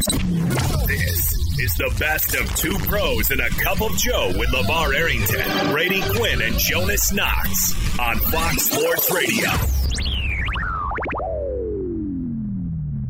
This is the best of two pros and a cup of Joe with LeVar Arrington, Brady Quinn, and Jonas Knox on Fox Sports Radio.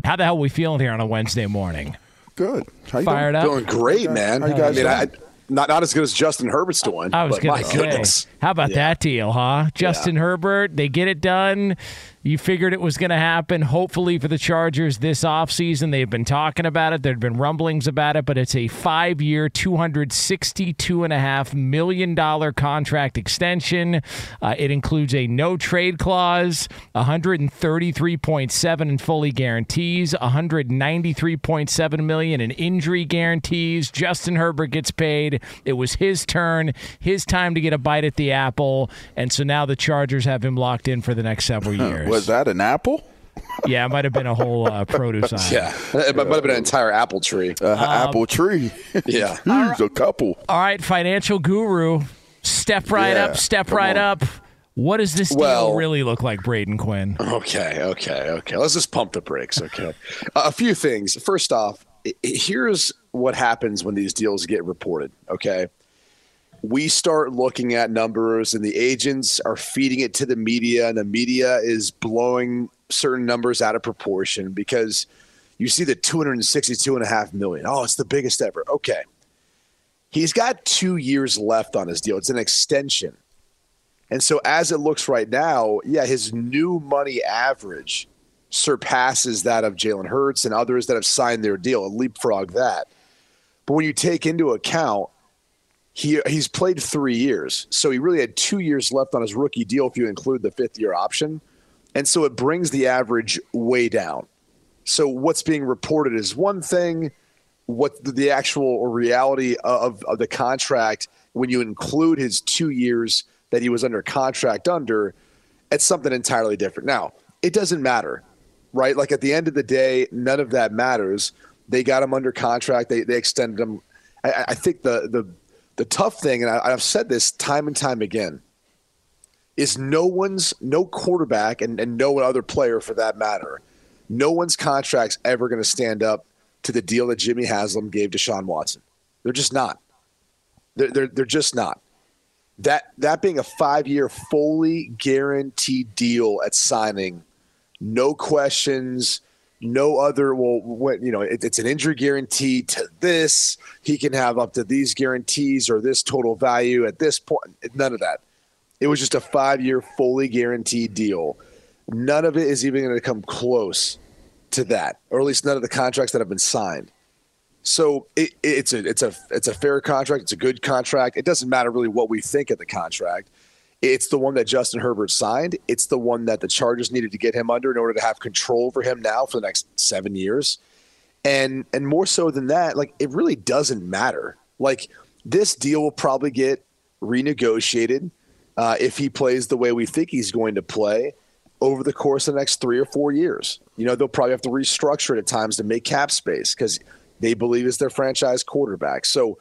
How the hell are we feeling here on a Wednesday morning? Good. How you Fired doing? up? Doing great, man. How you guys I mean, I, not not as good as Justin Herbert's doing. I was but going my to say, goodness. how about Yeah. that deal, huh? Justin Herbert, they get it done. You figured it was going to happen, hopefully, for the Chargers this offseason. They've been talking about it. There have been rumblings about it, but it's a five year, $262.5 million contract extension. Uh, it includes a no trade clause, 133.7 in fully guarantees, 193.7 million in injury guarantees. Justin Herbert gets paid. It was his turn, his time to get a bite at the apple, and so now the Chargers have him locked in for the next several years. Was that an apple? Yeah, it might have been a whole uh, produce aisle. Yeah, it might have been an entire apple tree. Uh, Um, apple tree. Yeah. Here's a couple. All right, financial guru, step right Yeah, up, step right on. up. What does this deal Well- really look like, Brady Quinn? Okay, okay, okay. Let's just pump the brakes. Okay, Uh, a few things. First off, i- i- here's what happens when these deals get reported. Okay, we start looking at numbers, and the agents are feeding it to the media, and the media is blowing certain numbers out of proportion because you see the 262 and a half million. Oh, it's the biggest ever. Okay. He's got two years left on his deal. It's an extension. And so, as it looks right now, yeah, his new money average surpasses that of Jalen Hurts and others that have signed their deal, and leapfrog that. But when you take into account, he he's played three years, so he really had two years left on his rookie deal if you include the fifth year option, and so it brings the average way down. So what's being reported is one thing, what the- actual reality of, of the contract when you include his two years that he was under contract under, it's something entirely different. Now, it doesn't matter, right? Like at the end of the day, none of that matters. They got him under contract. They they extended him. I, I think the the the tough thing, and I, I've said this time and time again, is no one's no quarterback and, and no other player for that matter, no one's contract's ever going to stand up to the deal that Jimmy Haslam gave to Sean Watson. They're just not. They're, they're, they're just not. That that being a five year fully guaranteed deal at signing, no questions, no other. will what you know, it, it's an injury guarantee to this. He can have up to these guarantees or this total value at this point. None of that. It was just a five year fully guaranteed deal. None of it is even going to come close to that, or at least none of the contracts that have been signed. So it, it's a it's a it's a fair contract. It's a good contract. It doesn't matter really what we think of the contract. It's the one that Justin Herbert signed. It's the one that the Chargers needed to get him under in order to have control over him now for the next seven years. And and more so than that, like it really doesn't matter. Like this deal will probably get renegotiated uh, if he plays the way we think he's going to play over the course of the next three or four years. You know, they'll probably have to restructure it at times to make cap space because they believe is their franchise quarterback. So,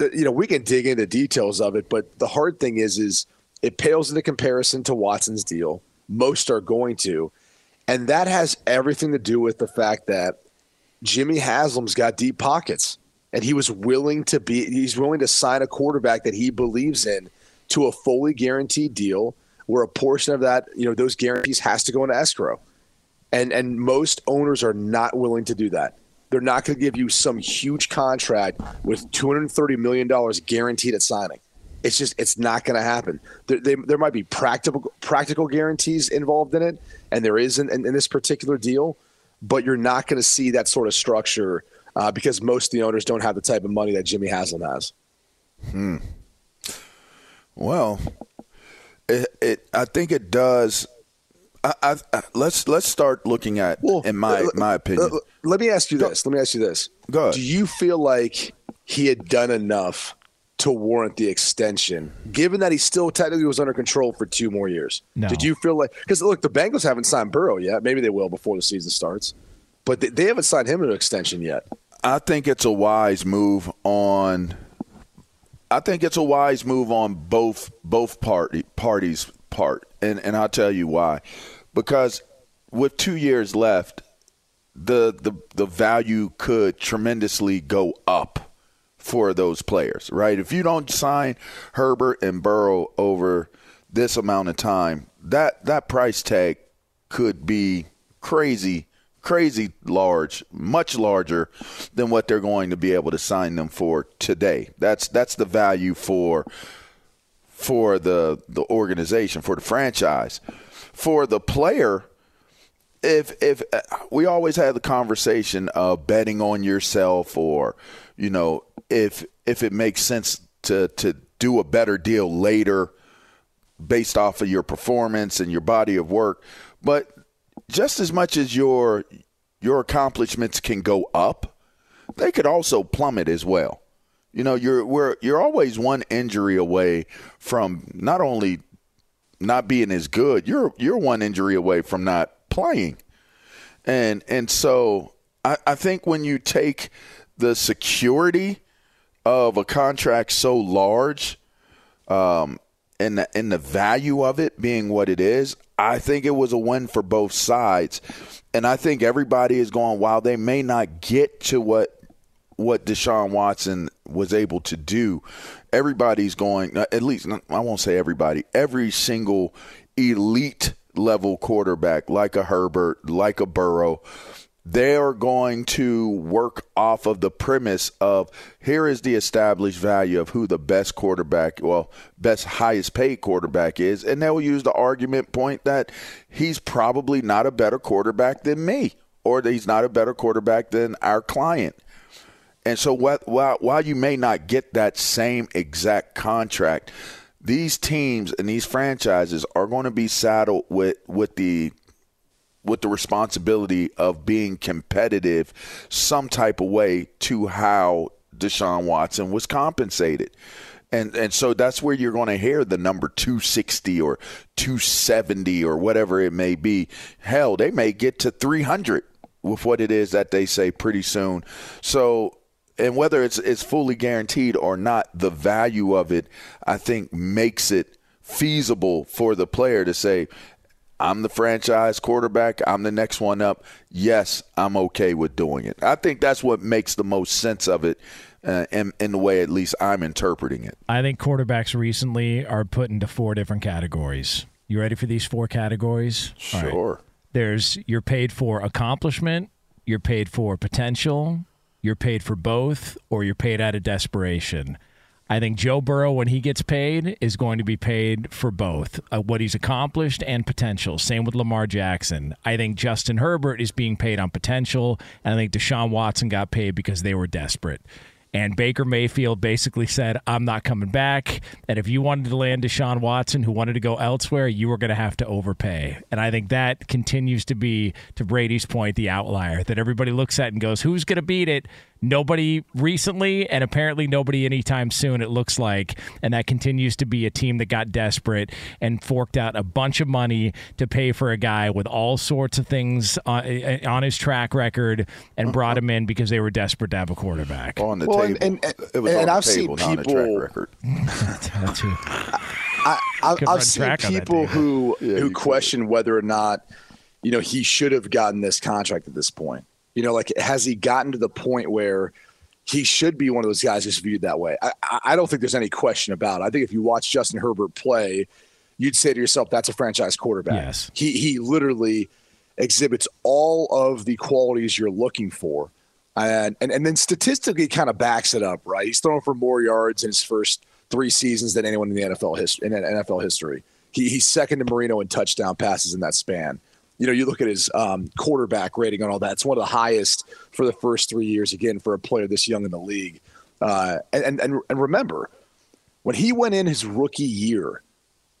uh, you know, we can dig into details of it, but the hard thing is, is it pales into comparison to Watson's deal. Most are going to, and that has everything to do with the fact that Jimmy Haslam's got deep pockets, and he was willing to be. He's willing to sign a quarterback that he believes in to a fully guaranteed deal where a portion of that, you know, those guarantees has to go into escrow. And and most owners are not willing to do that. They're not going to give you some huge contract with $230 million guaranteed at signing. It's just it's not going to happen. There, they, there might be practical practical guarantees involved in it, and there is in, in, this particular deal, but you're not going to see that sort of structure uh, because most of the owners don't have the type of money that Jimmy Haslam has. Hmm. Well, it, it I think it does. I, I, I- let's let's start looking at, in my my opinion. uh, let me ask you this. Let me ask you this. Go ahead. Do you feel like he had done enough to warrant the extension, given that he still technically was under control for two more years? No. Did you feel like because look, the Bengals haven't signed Burrow yet. Maybe they will before the season starts, but they, they haven't signed him to an extension yet. I think it's a wise move on. I think it's a wise move on both both party parties part, and and I'll tell you why. Because with two years left, the the the value could tremendously go up for those players, right? If you don't sign Herbert and Burrow over this amount of time, that that price tag could be crazy crazy large, much larger than what they're going to be able to sign them for today. That's that's the value for for the the organization, for the franchise. For the player, if if uh, we always had the conversation of betting on yourself or you know if if it makes sense to to do a better deal later based off of your performance and your body of work. But just as much as your your accomplishments can go up they could also plummet as well. You know you're you're always one injury away from not only not being as good you're you're one injury away from not playing. And and so I, I think when you take the security of a contract so large, um, and the, and the value of it being what it is, I think it was a win for both sides. And I think everybody is going, while they may not get to what what Deshaun Watson was able to do, everybody's going, at least, I won't say everybody, every single elite level quarterback, like a Herbert, like a Burrow, they are going to work off of the premise of here is the established value of who the best quarterback, well, best highest paid quarterback is, and they will use the argument point that he's probably not a better quarterback than me, or that he's not a better quarterback than our client. And so, while, while you may not get that same exact contract, these teams and these franchises are going to be saddled with with the with the responsibility of being competitive some type of way to how Deshaun Watson was compensated. And and so that's where you're going to hear the number 260 or 270 or whatever it may be. Hell, they may get to 300 with what it is that they say pretty soon. So and whether it's it's fully guaranteed or not, the value of it I think makes it feasible for the player to say, I'm the franchise quarterback. I'm the next one up. Yes, I'm okay with doing it. I think that's what makes the most sense of it, uh, in, in the way at least I'm interpreting it. I think quarterbacks recently are put into four different categories. You ready for these four categories? All right. Sure. There's you're paid for accomplishment, you're paid for potential, you're paid for both, or you're paid out of desperation. I think Joe Burrow, when he gets paid, is going to be paid for both uh, what he's accomplished and potential. Same with Lamar Jackson. I think Justin Herbert is being paid on potential, and I think Deshaun Watson got paid because they were desperate. And Baker Mayfield basically said, I'm not coming back. And if you wanted to land Deshaun Watson, who wanted to go elsewhere, you were going to have to overpay. And I think that continues to be, to Brady's point, the outlier that everybody looks at and goes, who's going to beat it? Nobody recently, and apparently nobody anytime soon, it looks like. And that continues to be a team that got desperate and forked out a bunch of money to pay for a guy with all sorts of things on, eh, on his track record and brought him in because they were desperate to have a quarterback. On the Well, table. and- and- it was and on I've seen table, not on a people- track record. That's who- I, I, Could run I've seen track on that people who Yeah, who you could. question whether or not you know he should have gotten this contract at this point. You know, like has he gotten to the point where he should be one of those guys who's viewed that way. I, I don't think there's any question about it. I think if you watch Justin Herbert play, you'd say to yourself, that's a franchise quarterback. Yes. He, he literally exhibits all of the qualities you're looking for. And, and, and then statistically kind of backs it up, right? He's thrown for more yards in his first three seasons than anyone in the NFL history. In NFL history, he, he's second to Marino in touchdown passes in that span you know, you look at his um, quarterback rating and all that. It's one of the highest for the first three years, again, for a player this young in the league. Uh, and, and, and remember, when he went in his rookie year,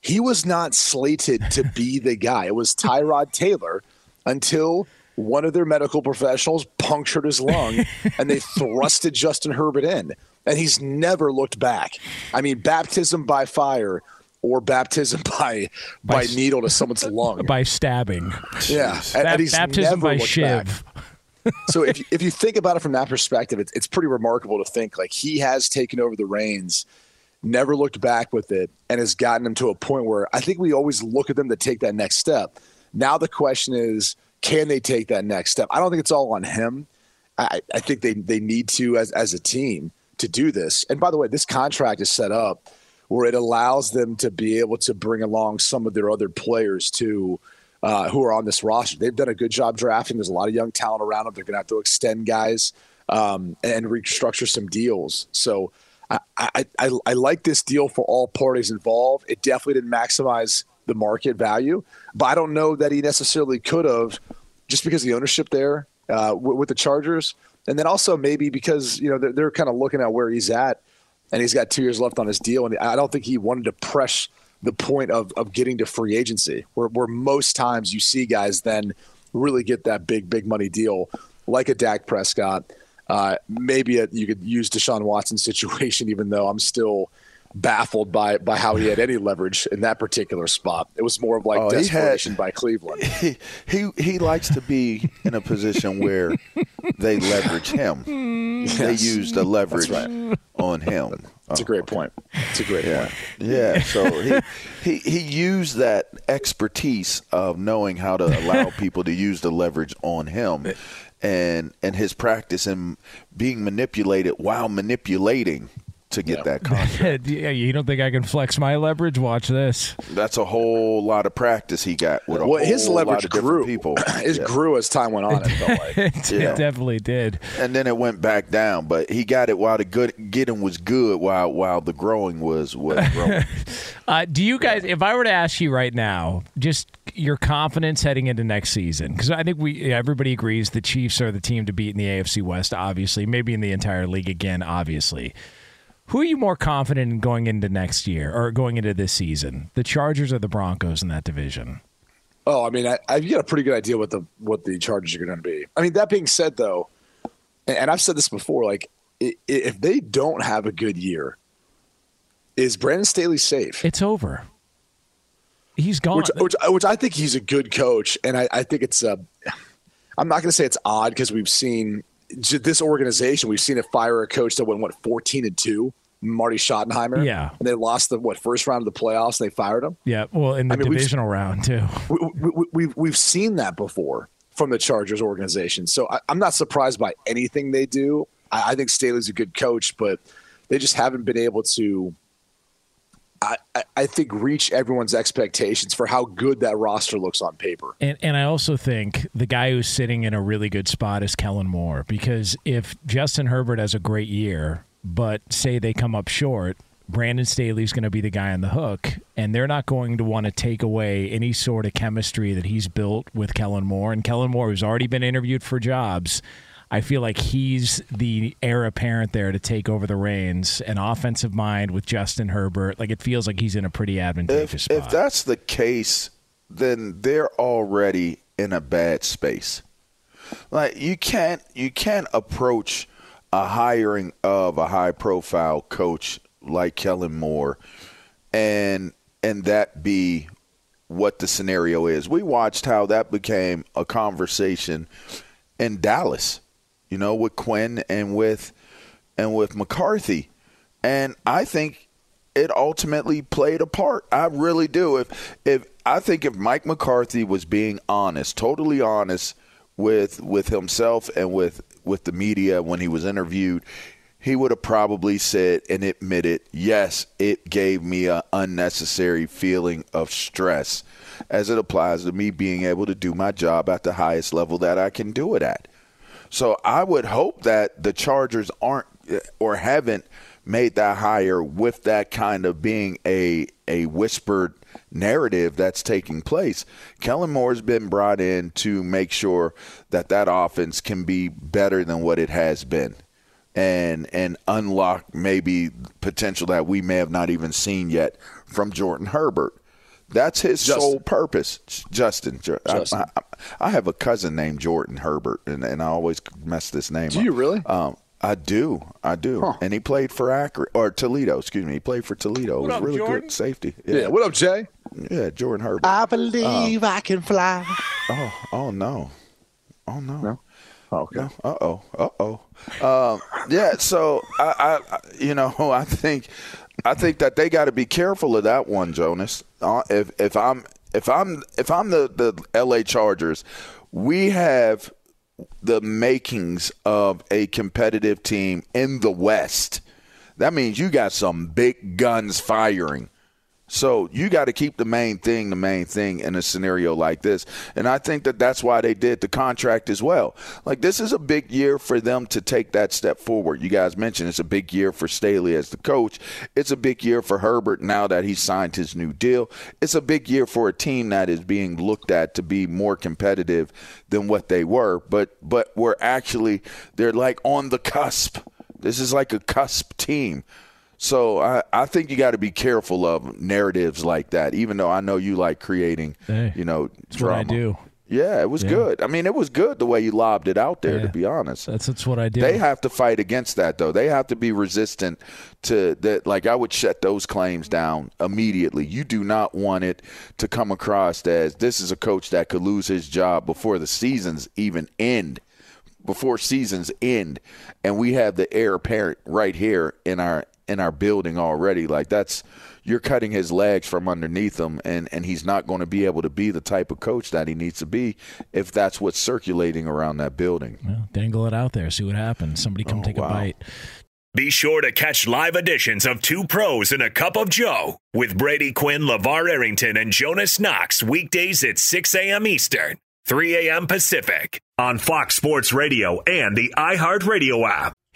he was not slated to be the guy. It was Tyrod Taylor until one of their medical professionals punctured his lung and they thrusted Justin Herbert in. And he's never looked back. I mean, baptism by fire or baptism by by, By- needle to someone's lung. by stabbing. yeah, and, and he's baptism never by shiv. so if you, if you think about it from that perspective, it's, it's pretty remarkable to think like he has taken over the reins, never looked back with it, and has gotten them to a point where I think we always look at them to take that next step. Now the question is, can they take that next step? I don't think it's all on him. I, I think they they need to as as a team to do this. And by the way, this contract is set up where it allows them to be able to bring along some of their other players too, uh, who are on this roster. They've done a good job drafting. There's a lot of young talent around them. They're going to have to extend guys um, and restructure some deals. So I, I, I, I like this deal for all parties involved. It definitely didn't maximize the market value, but I don't know that he necessarily could have just because the ownership there uh, with, with the Chargers. And then also maybe because, you know, they're, they're kind of looking at where he's at and he's got two years left on his deal. And I don't think he wanted to press the point of, of getting to free agency, where, where most times you see guys then really get that big, big money deal, like a Dak Prescott. Uh, maybe a, you could use Deshaun Watson situation, even though I'm still baffled by by how he had any leverage in that particular spot. It was more of like Oh, he had- desperation by Cleveland. he, he he likes to be in a position where they leverage him. Hmm. They use the leverage on him. It's a great oh, point. It's a great Yeah, point. yeah. So he, he he used that expertise of knowing how to allow people to use the leverage on him, and and his practice in being manipulated while manipulating to get Yeah. that contract. yeah, you don't think I can flex my leverage? Watch this. That's a whole lot of practice he got with a Well, his whole lot leverage of different grew. people. It Yeah. grew as time went on. It felt like. it Yeah. definitely did. and then it went back down. But he got it while the good getting was good, while while the growing was was growing. Uh, do you guys, if I were to ask you right now, just your confidence heading into next season, because I think we everybody agrees the Chiefs are the team to beat in the AFC West, obviously, maybe in the entire league again, obviously. Who are you more confident in going into next year or going into this season? The Chargers or the Broncos in that division? Oh, I mean, I, I've got a pretty good idea what the what the Chargers are going to be. I mean, that being said, though, and, I've said this before, like if they don't have a good year, is Brandon Staley safe? It's over. He's gone. Which, which, which I think he's a good coach, and I, I think it's. Uh, I'm not going to say it's odd because we've seen this organization. We've seen it fire a coach that went what 14 and two, Marty Schottenheimer. Yeah. and they lost the what first round of the playoffs. And they fired him. yeah, well, in the I mean, divisional round, too. we, we, we- we've we've seen that before from the Chargers organization. So I, I'm not surprised by anything they do. I, I think Staley's a good coach, but they just haven't been able to. I, I- think reach everyone's expectations for how good that roster looks on paper. And and I also think the guy who's sitting in a really good spot is Kellen Moore because if Justin Herbert has a great year, but say they come up short, Brandon Staley's going to be the guy on the hook, and they're not going to want to take away any sort of chemistry that he's built with Kellen Moore. And Kellen Moore, who's already been interviewed for jobs, I feel like he's the heir apparent there to take over the reins, an offensive mind with Justin Herbert. Like it feels like he's in a pretty advantageous if, spot. if that's the case, then they're already in a bad space. Like you can't you can't approach a hiring of a high profile coach like Kellen Moore and and that be what the scenario is. We watched how that became a conversation in Dallas, you know, with Quinn and with and with McCarthy. And I think it ultimately played a part. I really do. If if I think if Mike McCarthy was being honest, totally honest with with himself and with with the media when he was interviewed, he would have probably said and admitted, yes, it gave me an unnecessary feeling of stress as it applies to me being able to do my job at the highest level that I can do it at. So I would hope that the Chargers aren't or haven't made that hire with that kind of being a a whispered narrative that's taking place. Kellen Moore's been brought in to make sure that that offense can be better than what it has been and and unlock maybe potential that we may have not even seen yet from Jordan Herbert. That's his Justin. sole purpose, Justin. Ju- I- I, I have a cousin named Jordan Herbert, and, and I always mess this name Do up. you really? Um, I do, I do, Huh. and he played for Akron or Toledo. Excuse me, he played for Toledo. It was up, really Jordan? good safety. Yeah. What up, Jay? Yeah, Jordan Herbert. I believe I can fly. oh, oh no, oh no. No? Oh, okay. No. Uh oh. Uh oh. Um, yeah. So I, I, I- you know, I think, I think that they got to be careful of that one, Jonas. Uh, if if I'm if I'm if I'm the the L.A. Chargers, we have the makings of a competitive team in the West. That means you got some big guns firing. So you got to keep the main thing the main thing in a scenario like this. And I think that that's why they did the contract as well. Like this is a big year for them to take that step forward. You guys mentioned it's a big year for Staley as the coach. It's a big year for Herbert now that he's signed his new deal. It's a big year for a team that is being looked at to be more competitive than what they were. But but we're actually they're like on the cusp. This is like a cusp team. So I, I think you got to be careful of narratives like that. Even though I know you like creating, Hey, you know, drama. I do. Yeah, it was Yeah. good. I mean, it was good the way you lobbed it out there. To be honest, That's that's what I do. they have to fight against that though. They have to be resistant to that. Like I would shut those claims down immediately. You do not want it to come across as this is a coach that could lose his job before the seasons even end before seasons end and we have the heir apparent right here in our in our building already like that's you're cutting his legs from underneath him and and he's not going to be able to be the type of coach that he needs to be if that's what's circulating around that building Well, dangle it out there, see what happens. Somebody come Oh, take wow. a bite. Be sure to catch live editions of Two Pros and a Cup of Joe with Brady Quinn, LeVar Arrington, and Jonas Knox weekdays at 6 a.m. Eastern, 3 a.m. Pacific on Fox Sports Radio and the iHeartRadio app.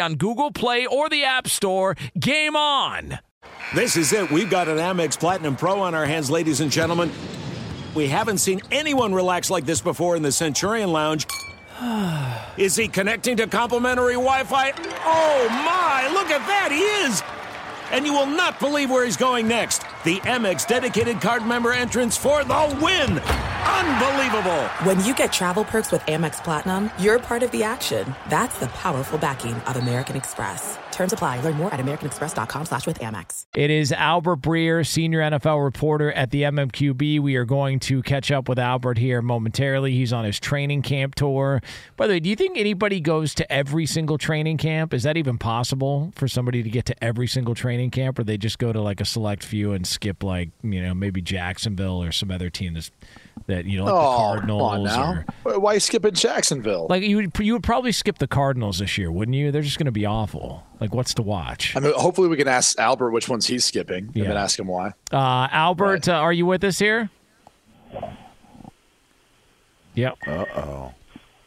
on Google Play or the App Store. Game on! This is it. We've got an Amex Platinum Pro on our hands, ladies and gentlemen. We haven't seen anyone relax like this before in the Centurion Lounge. Is he connecting to complimentary Wi Fi? Oh my, look at that, he is! And you will not believe where he's going next. The Amex dedicated card member entrance for the win! Unbelievable! When you get travel perks with Amex Platinum, you're part of the action. That's the powerful backing of American Express. Terms apply. Learn more at americanexpress.com slash with Amex. It is Albert Breer, senior NFL reporter at the MMQB. We are going to catch up with Albert here momentarily. He's on his training camp tour. By the way, do you think anybody goes to every single training camp? Is that even possible for somebody to get to every single training camp, or they just go to like a select few and skip like you know maybe Jacksonville or some other team that's that you know like the Oh, Cardinals on now. or Why- skip in Jacksonville? like you would you would probably skip the Cardinals this year, wouldn't you? They're just going to be awful. Like what's to watch? I mean, hopefully we can ask Albert which ones he's skipping Yeah. and then ask him why. Uh, Albert, uh, are you with us here? Yep. Uh oh.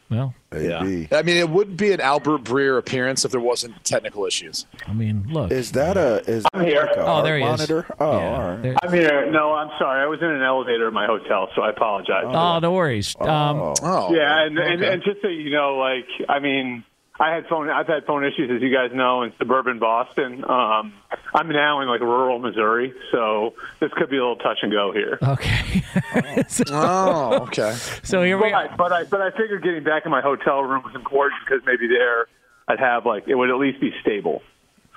Well, Maybe. I mean, it would be an Albert Breer appearance if there wasn't technical issues. I mean, look. Is that a is I'm here. like a oh, there he is. monitor? Oh, Yeah, all right. there- I'm here. No, I'm sorry. I was in an elevator at my hotel, so I apologize. oh, no worries. Um, Oh. Oh, yeah, and, and and just so you know, like, I mean, I had phone. I've had phone issues, as you guys know, in suburban Boston. Um, I'm now in like rural Missouri, so this could be a little touch and go here. okay. so, oh, okay. so here we But, are. but I but I figured getting back in my hotel room was important because maybe there I'd have like it would at least be stable.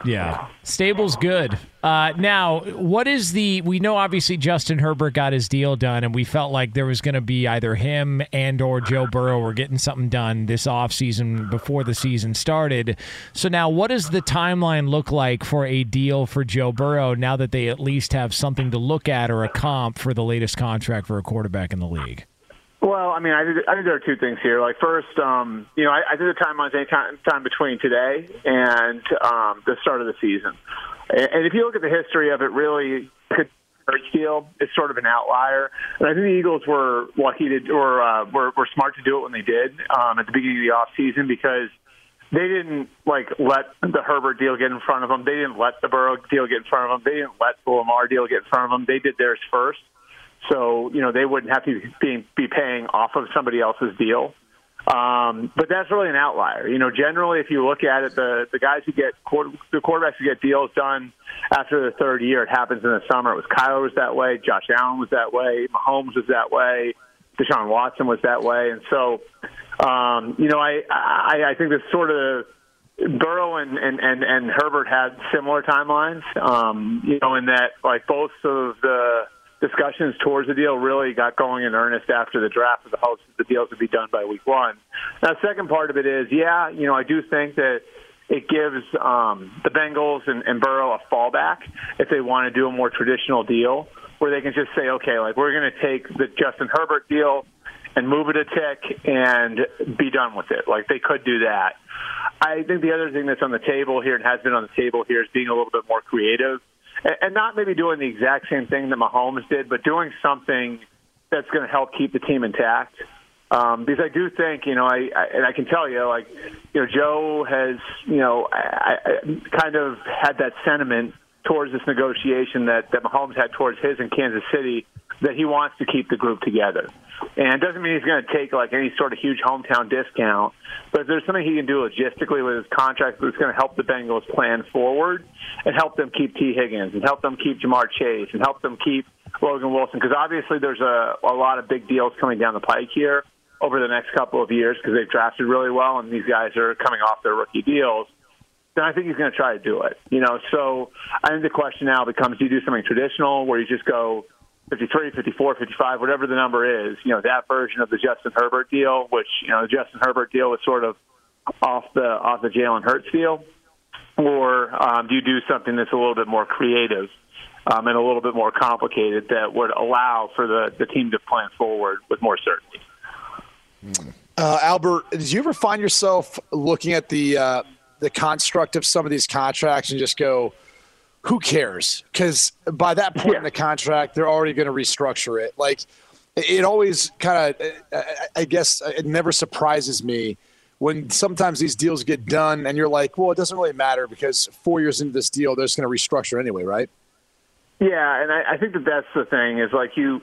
Yeah. Stable's good. Uh, now, what is the? We know obviously Justin Herbert got his deal done, and we felt like there was going to be either him and or Joe Burrow were getting something done this offseason before the season started. So now, what does the timeline look like for a deal for Joe Burrow now that they at least have something to look at or a comp for the latest contract for a quarterback in the league? Well, I mean, I, did, I think there are two things here. Like, first, um, you know, I, I did the timelines any time, time between today and um, the start of the season. And, and if you look at the history of it, really, could deal is sort of an outlier. And I think the Eagles were lucky to, or uh, were, were smart to do it when they did um, at the beginning of the off season because they didn't like let the Herbert deal get in front of them. They didn't let the Burrow deal get in front of them. They didn't let the Lamar deal get in front of them. They did theirs first. So, you know, they wouldn't have to be, be paying off of somebody else's deal. Um, but that's really an outlier. You know, generally, if you look at it, the, the guys who get quarter, the quarterbacks who get deals done after the third year, it happens in the summer. It was Kyler was that way, Josh Allen was that way, Mahomes was that way, Deshaun Watson was that way, and so, um, you know, I, I I think this sort of Burrow and, and, and, and Herbert had similar timelines, um, you know, in that like both of the discussions towards the deal really got going in earnest after the draft with the hopes that the deals would be done by week one. Now, the second part of it is, yeah, you know, I do think that it gives um, the Bengals and, and Burrow a fallback if they want to do a more traditional deal where they can just say, okay, like we're going to take the Justin Herbert deal and move it a tick and be done with it. Like they could do that. I think the other thing that's on the table here and has been on the table here is being a little bit more creative and not maybe doing the exact same thing that Mahomes did, but doing something that's going to help keep the team intact. Um, because I do think, you know, I, I and I can tell you, like, you know, Joe has, you know, I, I kind of had that sentiment towards this negotiation that that Mahomes had towards his in Kansas City that he wants to keep the group together. And it doesn't mean he's going to take like any sort of huge hometown discount, but if there's something he can do logistically with his contract that's going to help the Bengals plan forward and help them keep Tee Higgins and help them keep Ja'Marr Chase and help them keep Logan Wilson, because obviously there's a, a lot of big deals coming down the pike here over the next couple of years because they've drafted really well and these guys are coming off their rookie deals then I think he's going to try to do it. You know, so I think the question now becomes: Do you do something traditional where you just go 53, 54, 55, whatever the number is? You know, that version of the Justin Herbert deal, which you know, the Justin Herbert deal was sort of off the off the Jalen Hurts deal, or um, do you do something that's a little bit more creative um, and a little bit more complicated that would allow for the the team to plan forward with more certainty? Uh, Albert, did you ever find yourself looking at the uh, the construct of some of these contracts and just go, "Who cares?" Because by that point in the contract, they're already going to restructure it. Like it always kind of, I guess, it never surprises me when sometimes these deals get done and you're like, "Well, it doesn't really matter because four years into this deal, they're just going to restructure anyway, right?" Yeah, and I, I think that that's the thing is like you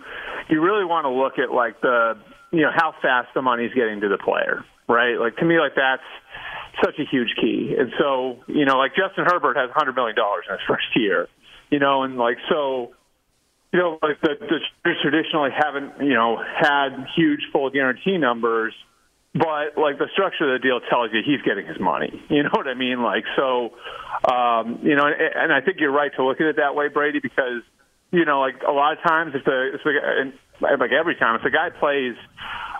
you really want to look at like the you know how fast the money's getting to the player, right? Like to me, like that's such a huge key. And so you know, like Justin Herbert has hundred million dollars in his first year, you know, and like so. You know, like the, the traditionally haven't, you know, had huge full guarantee numbers, but like the structure of the deal tells you he's getting his money. You know what I mean? Like so, um, you know, and, and I think you're right to look at it that way, Brady, because you know, like a lot of times if the, if the and like every time if the guy plays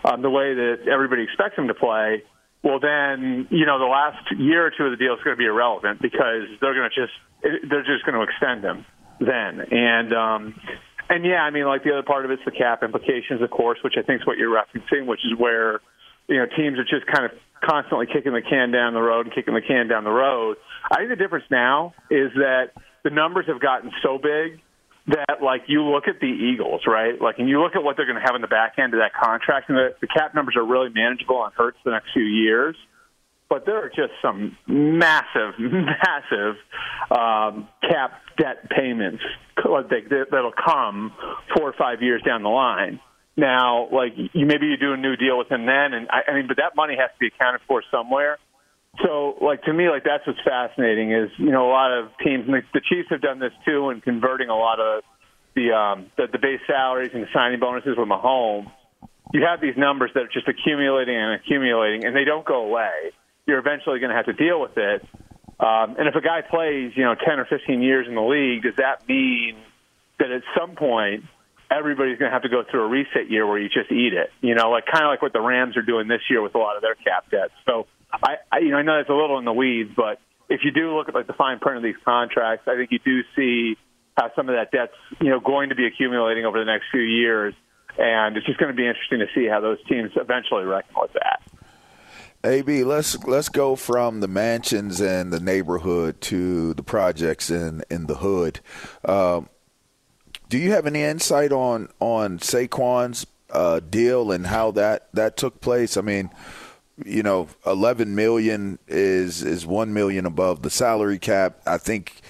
um, the way that everybody expects him to play, well then you know the last year or two of the deal is going to be irrelevant because they're going to just they're just going to extend him then and. um and yeah, I mean, like the other part of it's the cap implications, of course, which I think is what you're referencing, which is where you know teams are just kind of constantly kicking the can down the road and kicking the can down the road. I think the difference now is that the numbers have gotten so big that like you look at the Eagles, right? Like, and you look at what they're going to have in the back end of that contract, and the, the cap numbers are really manageable on Hurts the next few years. But there are just some massive, massive um, cap debt payments that, that'll come four or five years down the line. Now, like you, maybe you do a new deal with him then, and I, I mean, but that money has to be accounted for somewhere. So, like to me, like that's what's fascinating is you know a lot of teams, and the, Chiefs have done this too, in converting a lot of the um, the, the base salaries and the signing bonuses with Mahomes. You have these numbers that are just accumulating and accumulating, and they don't go away. You're eventually going to have to deal with it. Um, and if a guy plays, you know, 10 or 15 years in the league, does that mean that at some point everybody's going to have to go through a reset year where you just eat it? You know, like kind of like what the Rams are doing this year with a lot of their cap debt. So I, I you know I know it's a little in the weeds, but if you do look at like the fine print of these contracts, I think you do see how some of that debt's you know going to be accumulating over the next few years, and it's just going to be interesting to see how those teams eventually reckon with that. AB, let's let's go from the mansions and the neighborhood to the projects in in the hood. Um, do you have any insight on on Saquon's uh, deal and how that that took place? I mean, you know, 11 million is is 1 million above the salary cap. I think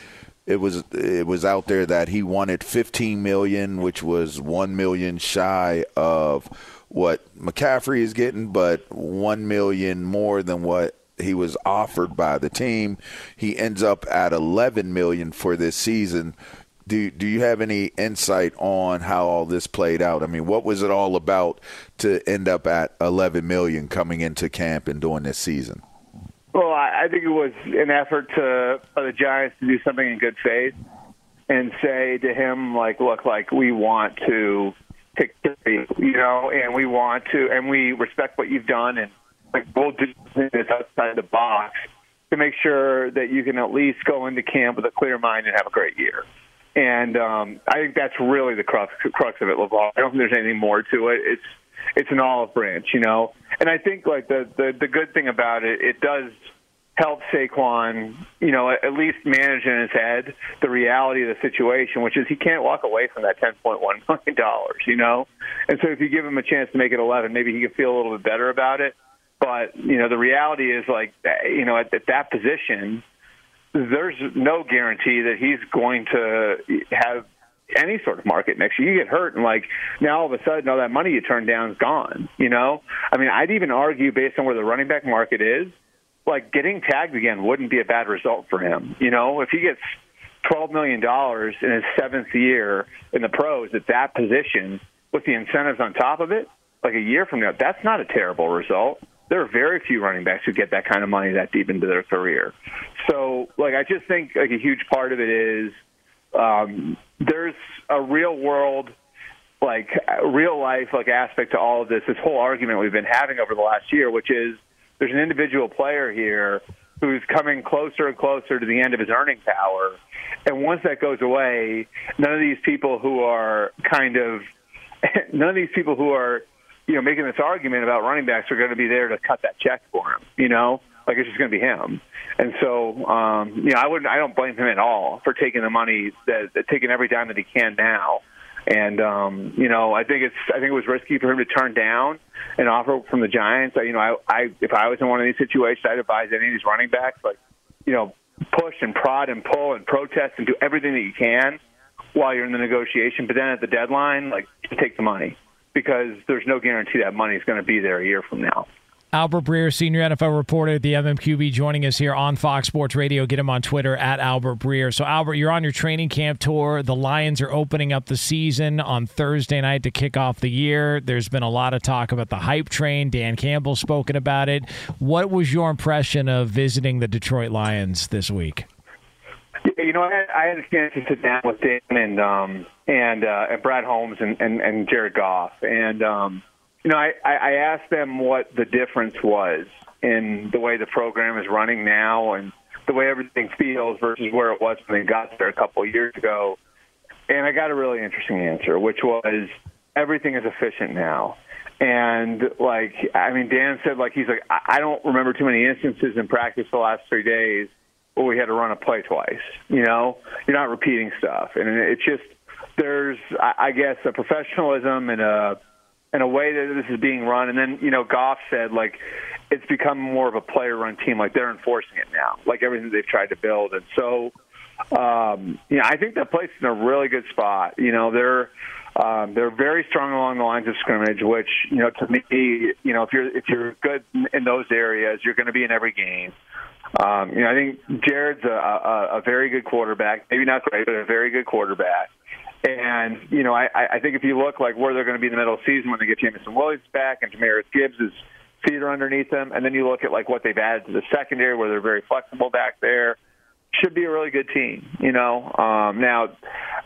it was it was out there that he wanted 15 million, which was 1 million shy of what McCaffrey is getting, but 1 million more than what he was offered by the team. He ends up at 11 million for this season. Do do you have any insight on how all this played out? I mean, what was it all about to end up at 11 million coming into camp and during this season? Well, I, think it was an effort to for the Giants to do something in good faith and say to him, like, look, like we want to take care you, you know, and we want to, and we respect what you've done, and like we'll do this outside the box to make sure that you can at least go into camp with a clear mind and have a great year. And um, I think that's really the crux crux of it, LeVar. I don't think there's anything more to it. It's it's an olive branch, you know. And I think like the the, the good thing about it, it does help Saquon, you know, at least manage in his head the reality of the situation, which is he can't walk away from that ten point one million dollars, you know. And so if you give him a chance to make it eleven, maybe he can feel a little bit better about it. But you know, the reality is like, you know, at, at that position there's no guarantee that he's going to have any sort of market next year. You get hurt, and like now all of a sudden, all that money you turned down is gone. You know, I mean, I'd even argue based on where the running back market is, like getting tagged again wouldn't be a bad result for him. You know, if he gets twelve million dollars in his seventh year in the pros at that position with the incentives on top of it, like a year from now, that's not a terrible result there are very few running backs who get that kind of money that deep into their career. So, like, I just think like a huge part of it is um, there's a real world, like real life, like aspect to all of this. This whole argument we've been having over the last year, which is there's an individual player here who's coming closer and closer to the end of his earning power. And once that goes away, none of these people who are kind of none of these people who are you know making this argument about running backs are going to be there to cut that check for him. You know, like it's just going to be him. And so, um, you know, I wouldn't, I don't blame him at all for taking the money that, that taking every dime that he can now. And um, you know, I think it's I think it was risky for him to turn down an offer from the Giants. You know, I, I if I was in one of these situations, I'd advise any of these running backs like, you know, push and prod and pull and protest and do everything that you can while you're in the negotiation. But then at the deadline, like, take the money because there's no guarantee that money is going to be there a year from now. Albert Breer, senior NFL reporter at the MMQB, joining us here on Fox Sports Radio. Get him on Twitter at Albert Breer. So, Albert, you're on your training camp tour. The Lions are opening up the season on Thursday night to kick off the year. There's been a lot of talk about the hype train. Dan Campbell's spoken about it. What was your impression of visiting the Detroit Lions this week? You know, I had, I had a chance to sit down with Dan and um, and uh, and Brad Holmes and, and, and Jared Goff, and um, you know, I, I asked them what the difference was in the way the program is running now and the way everything feels versus where it was when they got there a couple of years ago. And I got a really interesting answer, which was everything is efficient now. And like, I mean, Dan said, like, he's like, I don't remember too many instances in practice the last three days where we had to run a play twice. You know, you're not repeating stuff, and it's just there's, I guess, a professionalism and a and a way that this is being run. And then, you know, Goff said, like, it's become more of a player run team. Like, they're enforcing it now, like everything they've tried to build. And so, um, you know, I think that place is in a really good spot. You know, they're, um, they're very strong along the lines of scrimmage, which you know to me, you know if you're if you're good in those areas, you're going to be in every game. Um, you know, I think Jared's a, a, a very good quarterback, maybe not great, but a very good quarterback. And you know, I, I think if you look like where they're going to be in the middle of the season when they get Jameson Williams back and Jahmyr Gibbs' feet are underneath them, and then you look at like what they've added to the secondary where they're very flexible back there, should be a really good team. You know, um, now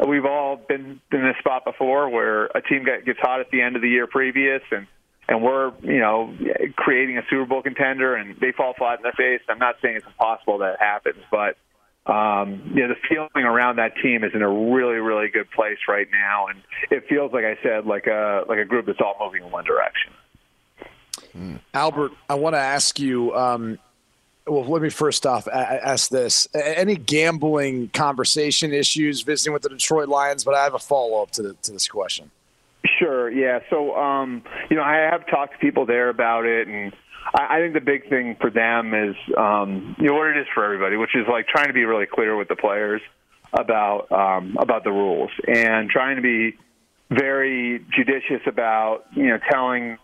we've all been in this spot before where a team get, gets hot at the end of the year previous and and we're you know creating a Super Bowl contender and they fall flat in the face. I'm not saying it's impossible that it happens, but um, you know, the feeling around that team is in a really, really good place right now, and it feels like I said, like a like a group that's all moving in one direction. Albert, I want to ask you. Um, well, let me first off ask this: any gambling conversation issues visiting with the Detroit Lions? But I have a follow up to the, to this question. Sure. Yeah. So, um, you know, I have talked to people there about it, and I, I think the big thing for them is, um, you know, what it is for everybody, which is like trying to be really clear with the players about um, about the rules and trying to be very judicious about, you know, telling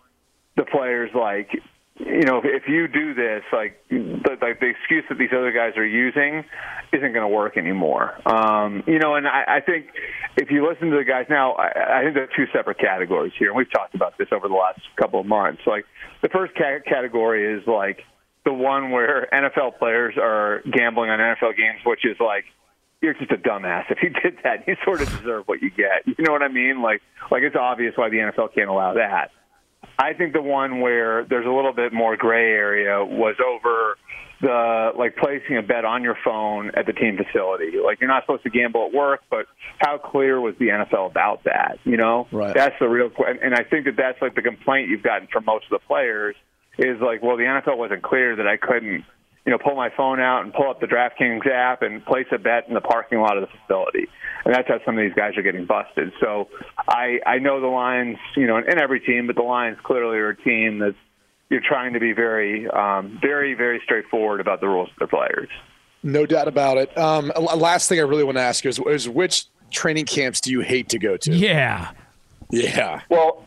the players like you know, if, you do this, like, the, like the excuse that these other guys are using isn't going to work anymore. Um, you know, and I, I think if you listen to the guys now, I, I think there are two separate categories here, and we've talked about this over the last couple of months. Like, the first ca- category is like the one where NFL players are gambling on NFL games, which is like you're just a dumbass if you did that. You sort of deserve what you get. You know what I mean? Like, like it's obvious why the NFL can't allow that. I think the one where there's a little bit more gray area was over the like placing a bet on your phone at the team facility. Like you're not supposed to gamble at work, but how clear was the NFL about that? You know, right. that's the real. question. And I think that that's like the complaint you've gotten from most of the players is like, well, the NFL wasn't clear that I couldn't you know, pull my phone out and pull up the DraftKings app and place a bet in the parking lot of the facility. And that's how some of these guys are getting busted. So I, I know the Lions, you know, in every team, but the Lions clearly are a team that you're trying to be very, um, very, very straightforward about the rules of their players. No doubt about it. Um, last thing I really want to ask you is, is which training camps do you hate to go to? Yeah. Yeah. Well,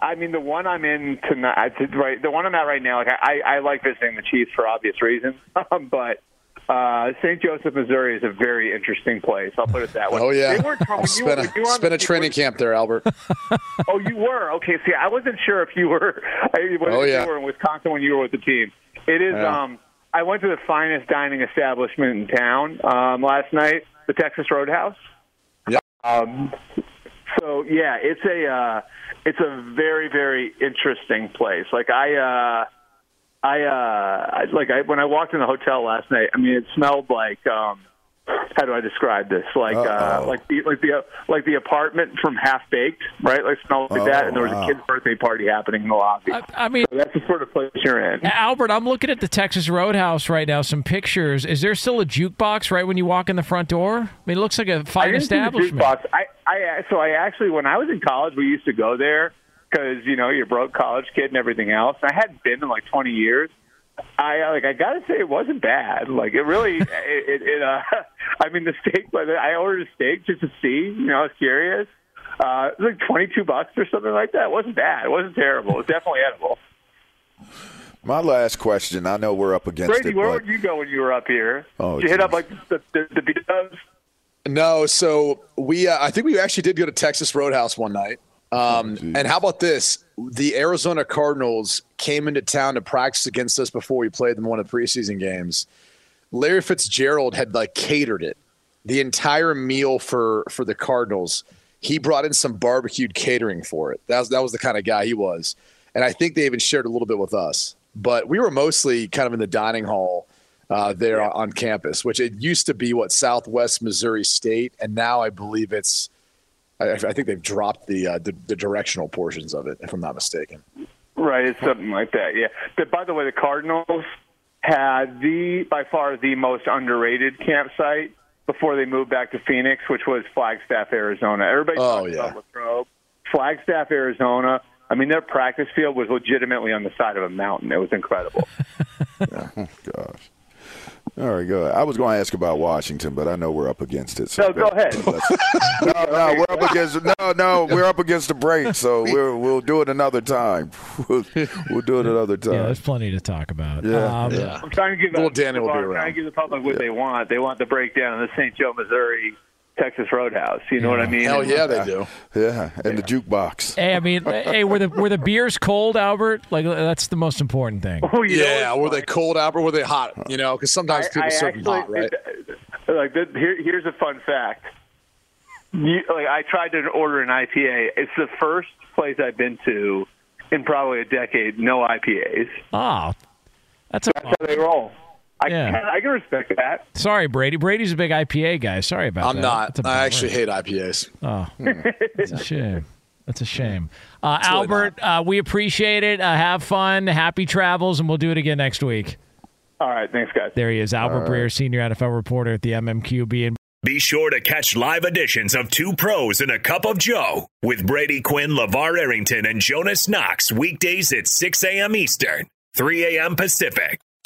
I mean, the one I'm in tonight, right? The one I'm at right now, like I, I like visiting the Chiefs for obvious reasons, um, but uh, St. Joseph, Missouri is a very interesting place. I'll put it that way. Oh yeah, they weren't, I've spent, a, spent a training camp there, Albert. oh, you were okay. See, I wasn't sure if you were. I, oh yeah, you were in Wisconsin when you were with the team. It is. Yeah. Um, I went to the finest dining establishment in town um, last night, the Texas Roadhouse. Yeah. Um, so yeah, it's a. Uh, it's a very very interesting place. Like I, uh, I uh, I, like I, when I walked in the hotel last night. I mean, it smelled like um, how do I describe this? Like uh, Uh-oh. like the like the like the apartment from Half Baked, right? Like smelled like Oh, that, and there was wow. a kid's birthday party happening in the lobby. I, I mean, so that's the sort of place you're in. Albert, I'm looking at the Texas Roadhouse right now. Some pictures. Is there still a jukebox right when you walk in the front door? I mean, it looks like a fine didn't see establishment. jukebox. I, I so I actually when I was in college, we used to go there because you know you're a broke college kid and everything else. I hadn't been in like 20 years. I like I gotta say it wasn't bad. Like it really, it, it, it uh, I mean the steak. But I ordered a steak just to see. You know, I was curious. Uh, it was like 22 bucks or something like that. It wasn't bad. It wasn't terrible. It was definitely edible. My last question. I know we're up against Brady, it, where but would you go when you were up here? Oh, Did you hit up like the the, the B-dubs? No, so we uh, I think we actually did go to Texas Roadhouse one night. Um, geez. and how about this? The Arizona Cardinals came into town to practice against us before we played them one of the preseason games. Larry Fitzgerald had like catered it, the entire meal for for the Cardinals. He brought in some barbecued catering for it. That was that was the kind of guy he was, and I think they even shared a little bit with us. But we were mostly kind of in the dining hall uh, there on campus, which it used to be what Southwest Missouri State, and now I believe it's. I, I think they've dropped the, uh, the the directional portions of it, if I'm not mistaken. Right, it's something like that. Yeah. But by the way, the Cardinals had the by far the most underrated campsite before they moved back to Phoenix, which was Flagstaff, Arizona. Everybody Oh, talks yeah. about Latrobe. Flagstaff, Arizona. I mean, their practice field was legitimately on the side of a mountain. It was incredible. gosh. All right, go ahead. I was going to ask about Washington, but I know we're up against it. No, go ahead. no, no, we're up against no, no, we're up against the break, so we're, we'll do it another time. We'll, we'll do it another time. Yeah, there's plenty to talk about. Yeah, Um, Yeah. I'm trying to give Little the, Danny will be I'm trying to give the public what they want. They want the breakdown of the St. Joe, Missouri, Texas Roadhouse. You know what I mean? Hell yeah, they uh, do. yeah, and the jukebox. Hey, I mean, hey, were the were the beers cold, Albert? Like that's the most important thing. Oh, you know Yeah, were they cold out or were they hot? You know, because sometimes I- people I serve them actually- hot, right? it- like the, here, here's a fun fact. You, like I tried to order an IPA. It's the first place I've been to in probably a decade. No IPAs. Oh, ah, that's a That's how they roll. I, Yeah. can, I can respect that. sorry, Brady. Brady's a big IPA guy. Sorry about that. I'm that. not. That's a I bummer. actually hate IPAs. Oh, it's a shame. That's a shame. Uh, really Albert, uh, we appreciate it. Uh, have fun. Happy travels, and we'll do it again next week. All right, thanks, guys. There he is, Albert Breer, senior NFL reporter at the MMQB. And Be sure to catch live editions of Two Pros and a Cup of Joe with Brady Quinn, LeVar Arrington, and Jonas Knox weekdays at 6 a.m. Eastern, 3 a.m. Pacific.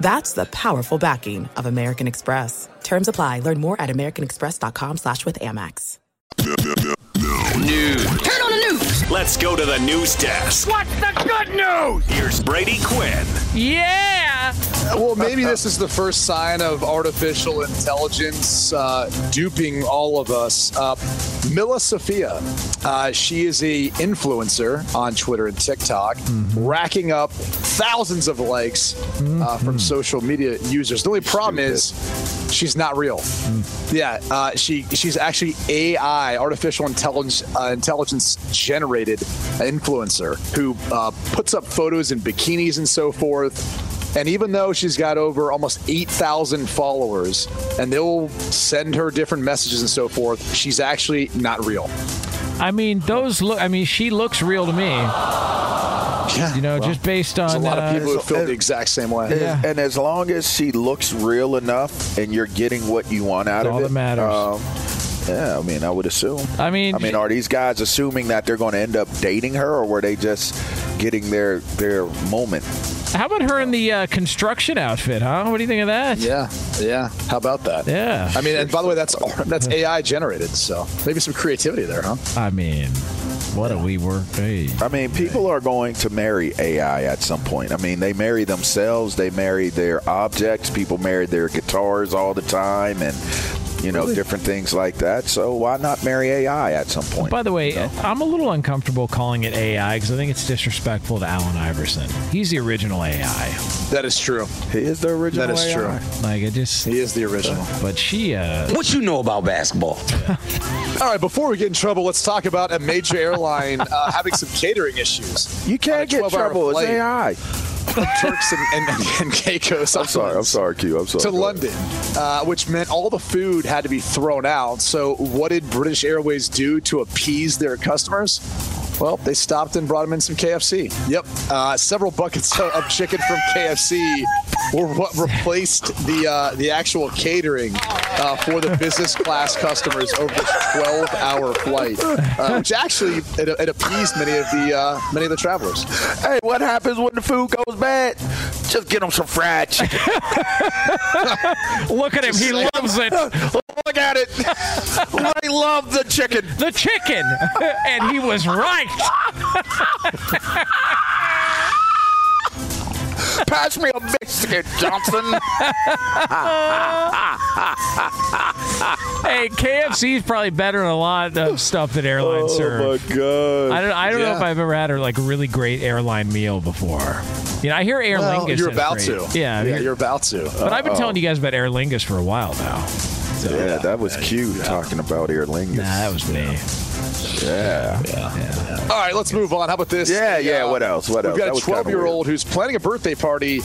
That's the powerful backing of American Express. Terms apply. Learn more at americanexpress.com slash with Amex. News. Turn on the news. Let's go to the news desk. What's the good news? Here's Brady Quinn. Yeah. Well, maybe this is the first sign of artificial intelligence uh, duping all of us. Uh, Milla Sofia, uh, she is a influencer on Twitter and TikTok, racking up thousands of likes uh, from social media users. The only problem is she's not real. Yeah, uh, she she's actually AI, artificial intelligence uh, intelligence generated influencer who uh, puts up photos in bikinis and so forth. And even though she's got over almost 8,000 followers and they'll send her different messages and so forth, she's actually not real. I mean, those look. I mean, she looks real to me. Yeah, you know, well, just based on a lot uh, of people who feel the exact same way. And, and as long as she looks real enough and you're getting what you want out That's of all it, that matters. um, yeah, I mean, I would assume. I mean, I mean, are these guys assuming that they're going to end up dating her, or were they just getting their their moment? How about her in the uh, construction outfit, huh? What do you think of that? Yeah, yeah. How about that? Yeah. I mean, and by the way, that's that's AI generated, so maybe some creativity there, huh? I mean, what a we work day. I mean, people are going to marry AI at some point. I mean, they marry themselves, they marry their objects. People marry their guitars all the time, and you know, different things like that. So why not marry AI at some point? By the way, I'm a little uncomfortable calling it AI because I think it's disrespectful to Allen Iverson. He's the original AI. That is true. He is the original. That is AI. true. Like it just He is the original. But she, uh, What you know about basketball? All right, before we get in trouble, let's talk about a major airline uh, having some catering issues. You can't get 12-hour trouble. It's. AI. Turks and, and, and Caicos. I'm sorry. I'm sorry, Q. I'm sorry. to London, uh, which meant all the food had to be thrown out. So, what did British Airways do to appease their customers? Well, they stopped and brought them in some KFC. Yep, uh, several buckets of chicken from KFC were what replaced the uh, the actual catering uh, for the business class customers over the 12-hour flight, uh, which actually it, it appeased many of the uh, many of the travelers. Hey, what happens when the food goes bad? Just get them some fried chicken. look at him. He loves it. Look at it. I love the chicken. The chicken. and he was right. Pass me a biscuit, Johnson. hey, KFC is probably better than a lot of stuff that airlines oh, serve. Oh my god. I don't, I don't know if I've ever had a like really great airline meal before. You know, I hear Aer Well, Lingus. you're about great. to. Yeah, I yeah, mean, you're about to. but I've been telling you guys about Aer Lingus for a while now. So, Yeah, that was cute talking about Aer Lingus. Nah, that was me. Yeah. All right, let's move on. How about this? Yeah, The, yeah, uh, what else? What we've else? got That a 12 year old who's planning a birthday party,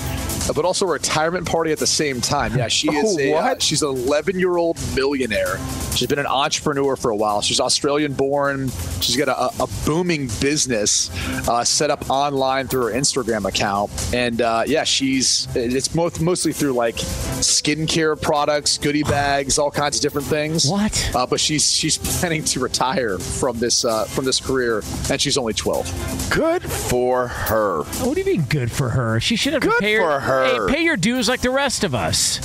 but also a retirement party at the same time. Yeah, she is Oh, a, uh, she's an 11 year old millionaire. She's been an entrepreneur for a while. She's Australian born. She's got a, a booming business uh, set up online through her Instagram account. And uh, yeah, she's it's most, mostly through like skincare products, goodie bags, all kinds of different things. What? Uh, but she's she's planning to retire from this uh, from this career, and she's only 12. Good for her. What do you mean good for her? She should have Good pay for her. Hey, pay your dues like the rest of us.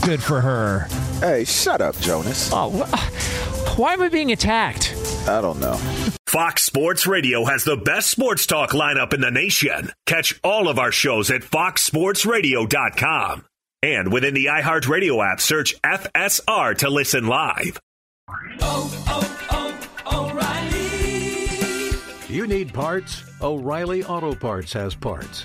Good for her. Hey, shut up, Jonas. Oh, wh- why am I being attacked? I don't know. Fox Sports Radio has the best sports talk lineup in the nation. Catch all of our shows at foxsportsradio.com. And within the iHeartRadio app, search FSR to listen live. Oh, oh, oh, O'Reilly. You need parts? O'Reilly Auto Parts has parts.